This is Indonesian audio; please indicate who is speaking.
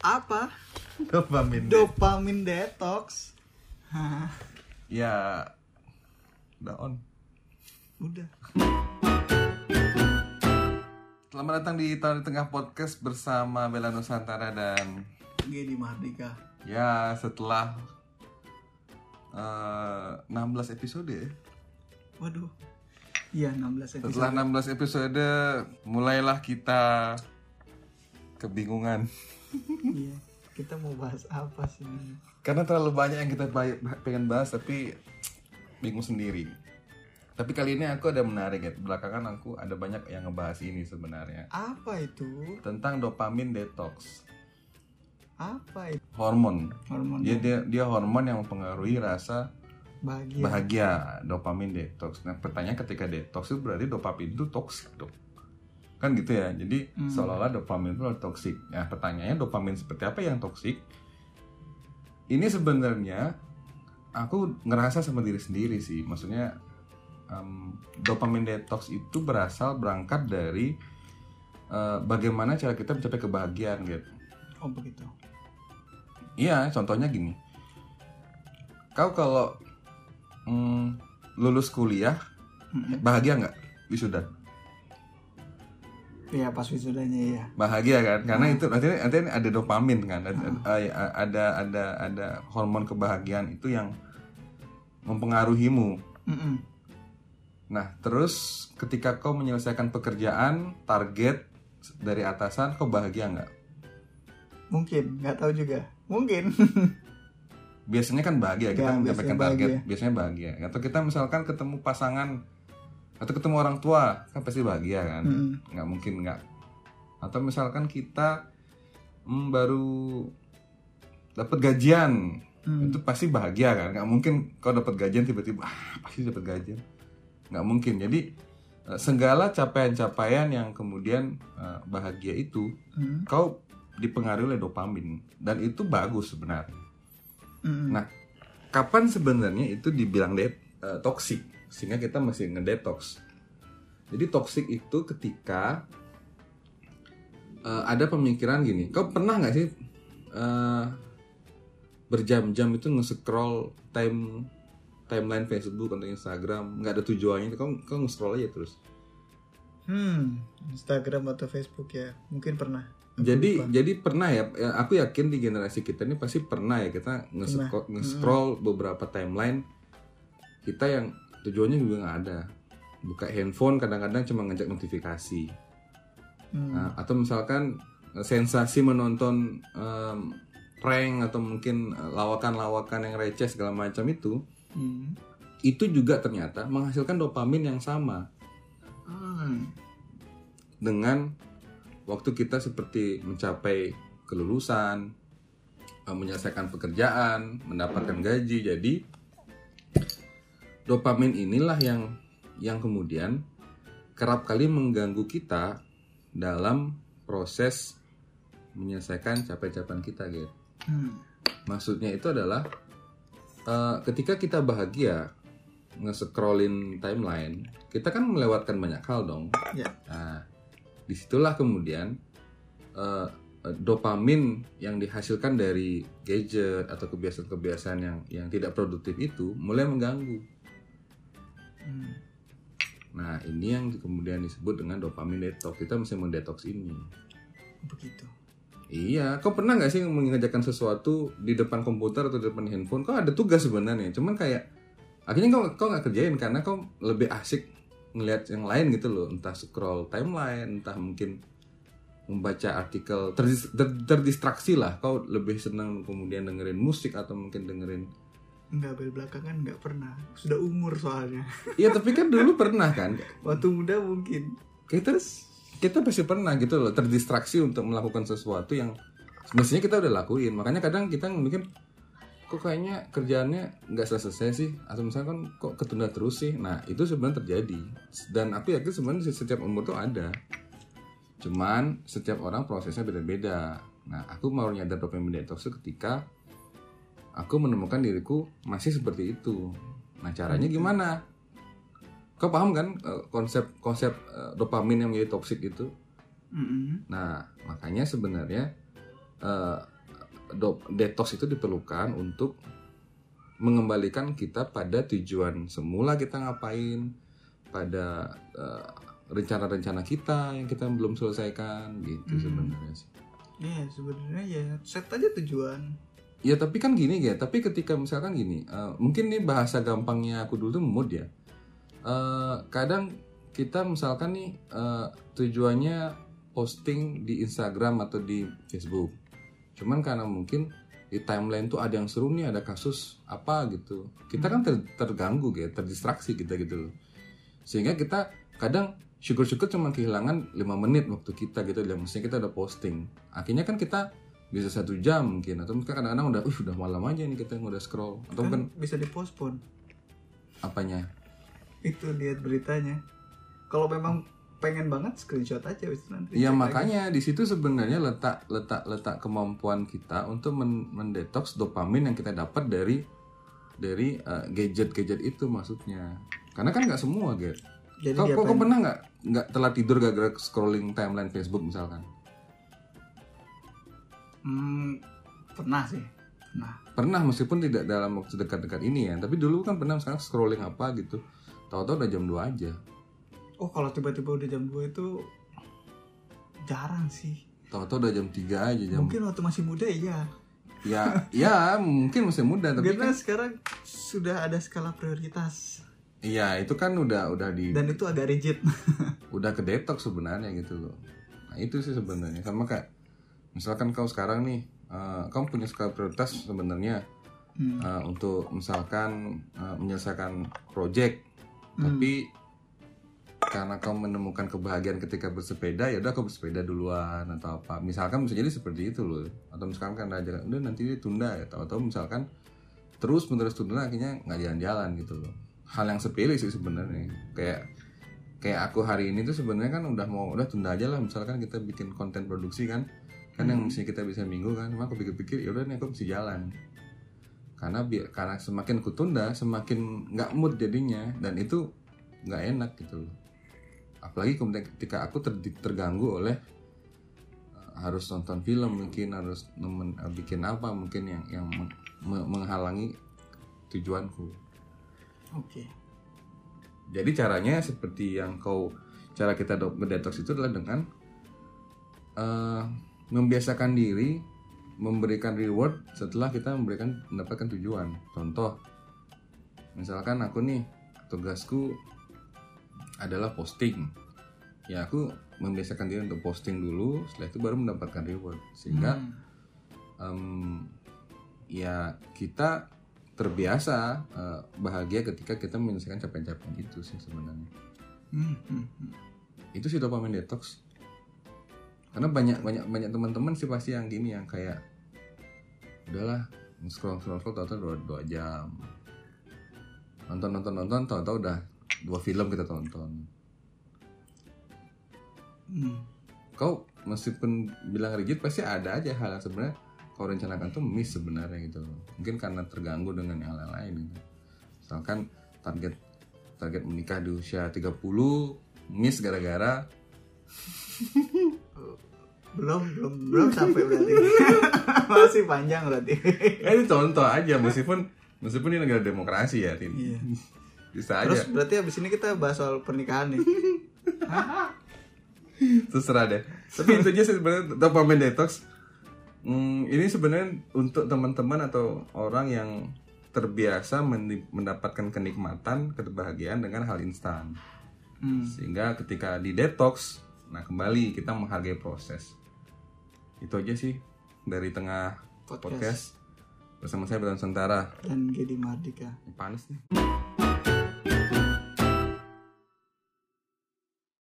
Speaker 1: Apa?
Speaker 2: Dopamin.
Speaker 1: Dopamin detox. Hah,
Speaker 2: ya udah on.
Speaker 1: udah.
Speaker 2: Selamat datang di Tahun di Tengah Podcast bersama Bella Nusantara dan
Speaker 1: Gini Mardika.
Speaker 2: ya setelah eh, 16 episode ya.
Speaker 1: Waduh. Iya 16 episode.
Speaker 2: Setelah 16 episode mulailah kita kebingungan
Speaker 1: Iya. Kita mau bahas apa sih?
Speaker 2: karena terlalu banyak yang kita pengen bahas tapi bingung sendiri. Tapi kali ini aku ada menarik ya. Belakangan aku ada banyak yang ngebahas ini sebenarnya
Speaker 1: Apa itu?
Speaker 2: tentang dopamin detox.
Speaker 1: Apa itu?
Speaker 2: Hormon.
Speaker 1: Hormon
Speaker 2: Dia dia dia hormon yang mempengaruhi rasa
Speaker 1: bahagia.
Speaker 2: bahagia, dopamin detox. Nah, pertanyaan ketika detox itu berarti dopamin itu toksik dong. Kan gitu ya. Jadi
Speaker 1: Hmm.
Speaker 2: seolah-olah dopamin itu toksik. Nah, pertanyaannya dopamin seperti apa yang toksik? Ini sebenarnya aku ngerasa sama diri sendiri sih. Maksudnya em, dopamin detox itu berasal berangkat dari eh, bagaimana cara kita mencapai kebahagiaan gitu.
Speaker 1: Oh begitu.
Speaker 2: Iya, contohnya gini. Kau kalau mm, lulus kuliah
Speaker 1: Mm-mm.
Speaker 2: bahagia nggak wisuda?
Speaker 1: Iya pas wisudanya ya.
Speaker 2: Bahagia kan? Karena itu nanti nanti ada dopamin kan, ada ada ada ada, ada hormon kebahagiaan itu yang mempengaruhimu.
Speaker 1: Mm-mm.
Speaker 2: Nah, terus ketika kau menyelesaikan pekerjaan, target dari atasan, kau bahagia nggak?
Speaker 1: Mungkin nggak tahu juga. Mungkin.
Speaker 2: biasanya kan bahagia kita
Speaker 1: Ya,
Speaker 2: mencapai
Speaker 1: biasanya
Speaker 2: target
Speaker 1: bahagia.
Speaker 2: biasanya bahagia atau kita misalkan ketemu pasangan atau ketemu orang tua kan pasti bahagia kan
Speaker 1: Mm-mm.
Speaker 2: nggak mungkin nggak atau misalkan kita mm, baru dapat gajian
Speaker 1: Hmm.
Speaker 2: itu pasti bahagia kan nggak mungkin kau dapat gajian tiba-tiba ah pasti dapat gajian nggak mungkin jadi eh, segala capaian-capaian yang kemudian eh, bahagia itu
Speaker 1: Mm.
Speaker 2: kau dipengaruhi oleh dopamin dan itu bagus sebenarnya
Speaker 1: Mm-mm.
Speaker 2: Nah, kapan sebenarnya itu dibilang de- eh, toksik sehingga kita mesti ngedetox. Jadi toksik itu ketika eh, ada pemikiran gini, kau pernah nggak sih eh, berjam-jam itu nge-scroll time timeline Facebook atau Instagram nggak ada tujuannya, kau kau nge-scroll aja terus.
Speaker 1: Hmm, Instagram atau Facebook ya, mungkin pernah. Aku
Speaker 2: Jadi
Speaker 1: lupa.
Speaker 2: jadi pernah ya, ya, aku yakin di generasi kita ini pasti pernah ya kita nge-scroll, nge-scroll beberapa timeline kita yang tujuannya juga nggak ada. Buka handphone kadang-kadang cuma ngajak notifikasi.
Speaker 1: Hmm.
Speaker 2: Nah, atau misalkan eh, sensasi menonton em, prank atau mungkin eh, lawakan-lawakan yang receh segala macam itu,
Speaker 1: Hmm.
Speaker 2: itu juga ternyata menghasilkan dopamin yang sama
Speaker 1: Hmm.
Speaker 2: dengan waktu kita seperti mencapai kelulusan, eh, menyelesaikan pekerjaan, mendapatkan gaji. Jadi dopamin inilah yang yang kemudian kerap kali mengganggu kita dalam proses menyelesaikan capaian-capaian kita, gitu.
Speaker 1: Hmm.
Speaker 2: Maksudnya itu adalah eh, ketika kita bahagia nge-scrollin timeline, kita kan melewatkan banyak hal dong.
Speaker 1: Ya.
Speaker 2: Nah, di situlah kemudian eh, dopamin yang dihasilkan dari gadget atau kebiasaan-kebiasaan yang yang tidak produktif itu mulai mengganggu. Nah, ini yang kemudian disebut dengan dopamin detox. Kita mesti mendetox ini.
Speaker 1: Begitu.
Speaker 2: Iya, kau pernah nggak sih mengerjakan sesuatu di depan komputer atau di depan handphone? Kau ada tugas sebenarnya, cuman kayak akhirnya kau kau nggak kerjain karena kau lebih asik ngelihat yang lain gitu loh, entah scroll timeline, entah mungkin membaca artikel terdis- ter- terdistraksi lah. Kau lebih senang kemudian dengerin musik atau mungkin dengerin.
Speaker 1: Enggak bel belakangan nggak pernah. Sudah umur soalnya.
Speaker 2: Iya, tapi kan dulu pernah kan.
Speaker 1: Waktu muda mungkin.
Speaker 2: Kita kita pasti pernah gitu loh terdistraksi untuk melakukan sesuatu yang semestinya kita udah lakuin. Makanya kadang kita mikir kok kayaknya kerjaannya nggak selesai sih atau misalnya kan kok ketunda terus sih nah itu sebenarnya terjadi dan aku yakin sebenarnya setiap umur tuh ada cuman setiap orang prosesnya beda-beda nah aku mau nyadar dopamin detox itu ketika aku menemukan diriku masih seperti itu nah caranya gimana kau paham kan eh, konsep konsep eh, dopamin yang menjadi toksik itu
Speaker 1: Mm-mm.
Speaker 2: Nah, makanya sebenarnya eh, do- detox itu diperlukan untuk mengembalikan kita pada tujuan semula kita ngapain, pada eh, rencana-rencana kita yang kita belum selesaikan gitu
Speaker 1: Hmm.
Speaker 2: sebenarnya sih.
Speaker 1: Iya sebenarnya ya set aja tujuan.
Speaker 2: Ya tapi kan gini ya, tapi ketika misalkan gini, eh, mungkin nih bahasa gampangnya aku dulu tuh mood ya. Eh, kadang kita misalkan nih eh, tujuannya posting di Instagram atau di Facebook. Cuman karena mungkin di timeline tuh ada yang seru nih, ada kasus apa gitu. Kita kan ter- terganggu gitu, terdistraksi kita gitu loh. Sehingga kita kadang syukur-syukur cuma kehilangan 5 menit waktu kita gitu, dan maksudnya kita udah posting. Akhirnya kan kita bisa satu jam mungkin atau mungkin kadang-kadang udah uh udah malam aja nih kita udah scroll atau mungkin
Speaker 1: Kan bisa dipospon.
Speaker 2: apanya
Speaker 1: Itu lihat beritanya. Kalau memang pengen banget screenshot aja wis nanti.
Speaker 2: ya
Speaker 1: lagi.
Speaker 2: makanya di situ sebenarnya letak letak letak kemampuan kita untuk men- mendetoks dopamin yang kita dapat dari dari uh, gadget-gadget itu maksudnya karena kan nggak semua Get.
Speaker 1: Jadi
Speaker 2: Kau, pernah nggak nggak telat tidur gara-gara scrolling timeline Facebook misalkan
Speaker 1: Hmm, pernah sih. Nah,
Speaker 2: pernah meskipun tidak dalam waktu dekat-dekat ini ya tapi dulu kan pernah misalkan scrolling apa gitu tahu-tahu udah jam 2 aja
Speaker 1: oh kalau tiba-tiba udah jam 2 itu jarang sih.
Speaker 2: tahu-tahu udah jam 3 aja jam
Speaker 1: Mungkin waktu masih muda iya.
Speaker 2: ya ya mungkin masih muda tapi
Speaker 1: Karena
Speaker 2: kan
Speaker 1: sekarang sudah ada skala prioritas
Speaker 2: iya itu kan udah udah di
Speaker 1: dan itu agak rigid.
Speaker 2: udah ke detox sebenarnya gitu loh nah itu sih sebenarnya sama kayak misalkan kau sekarang nih eh, kau punya skala prioritas sebenarnya
Speaker 1: Hmm.
Speaker 2: eh, untuk misalkan eh, menyelesaikan project.
Speaker 1: Hmm.
Speaker 2: tapi karena kau menemukan kebahagiaan ketika bersepeda ya udah kau bersepeda duluan atau apa. Misalkan bisa jadi seperti itu loh. Atau misalkan kan aja udah nanti dia tunda ya. Atau atau misalkan terus menerus tunda akhirnya nggak jalan-jalan gitu loh. Hal yang sepele sih sebenarnya. Kayak kayak aku hari ini tuh sebenarnya kan udah mau udah tunda aja lah. Misalkan kita bikin konten produksi kan kan yang mesti kita bisa minggu kan cuma aku pikir-pikir ya udah nih aku mesti jalan. Karena biar karena semakin ku tunda semakin nggak mood jadinya dan itu nggak enak gitu loh. Apalagi kemudian ketika aku ter- terganggu oleh uh, harus nonton film mungkin harus nemen, uh, bikin apa mungkin yang yang meng- me- menghalangi tujuanku.
Speaker 1: Oke.
Speaker 2: jadi caranya seperti yang kau cara kita ngedetox itu adalah dengan eh, membiasakan diri memberikan reward setelah kita memberikan mendapatkan tujuan. Contoh, misalkan aku nih tugasku adalah posting. Ya aku membiasakan diri untuk posting dulu, setelah itu baru mendapatkan reward. Sehingga
Speaker 1: Hmm.
Speaker 2: em, ya kita terbiasa eh, bahagia ketika kita menyelesaikan capaian-capaian itu sih sebenarnya
Speaker 1: Hmm, hmm, hmm.
Speaker 2: itu sih dopamine detox karena banyak banyak banyak teman-teman sih pasti yang gini yang kayak udahlah scroll scroll scroll tau dua, dua jam. Nonton nonton nonton tau tau udah dua film kita tonton.
Speaker 1: Hmm.
Speaker 2: kau meskipun bilang rigid pasti ada aja hal yang sebenarnya kau rencanakan tuh miss sebenarnya gitu mungkin karena terganggu dengan yang lain-lain gitu. Misalkan target target menikah di usia 30 miss gara-gara
Speaker 1: belum belum belum sampai berarti. Masih panjang berarti.
Speaker 2: Ya itu contoh aja meskipun meskipun ini negara demokrasi ya Tin.
Speaker 1: Iya.
Speaker 2: bisa aja.
Speaker 1: Terus berarti abis ini kita bahas soal pernikahan nih.
Speaker 2: Terserah deh. Tapi itu aja sebenarnya dopamine detox. Hmm, ini sebenarnya untuk teman-teman atau orang yang terbiasa mendapatkan kenikmatan kebahagiaan dengan hal instan.
Speaker 1: Hmm.
Speaker 2: sehingga ketika di detox nah kembali kita menghargai proses itu aja sih dari tengah
Speaker 1: Podcast.
Speaker 2: podcast, bersama saya Betan Sentara.
Speaker 1: Dan Gedi Mardika
Speaker 2: panas nih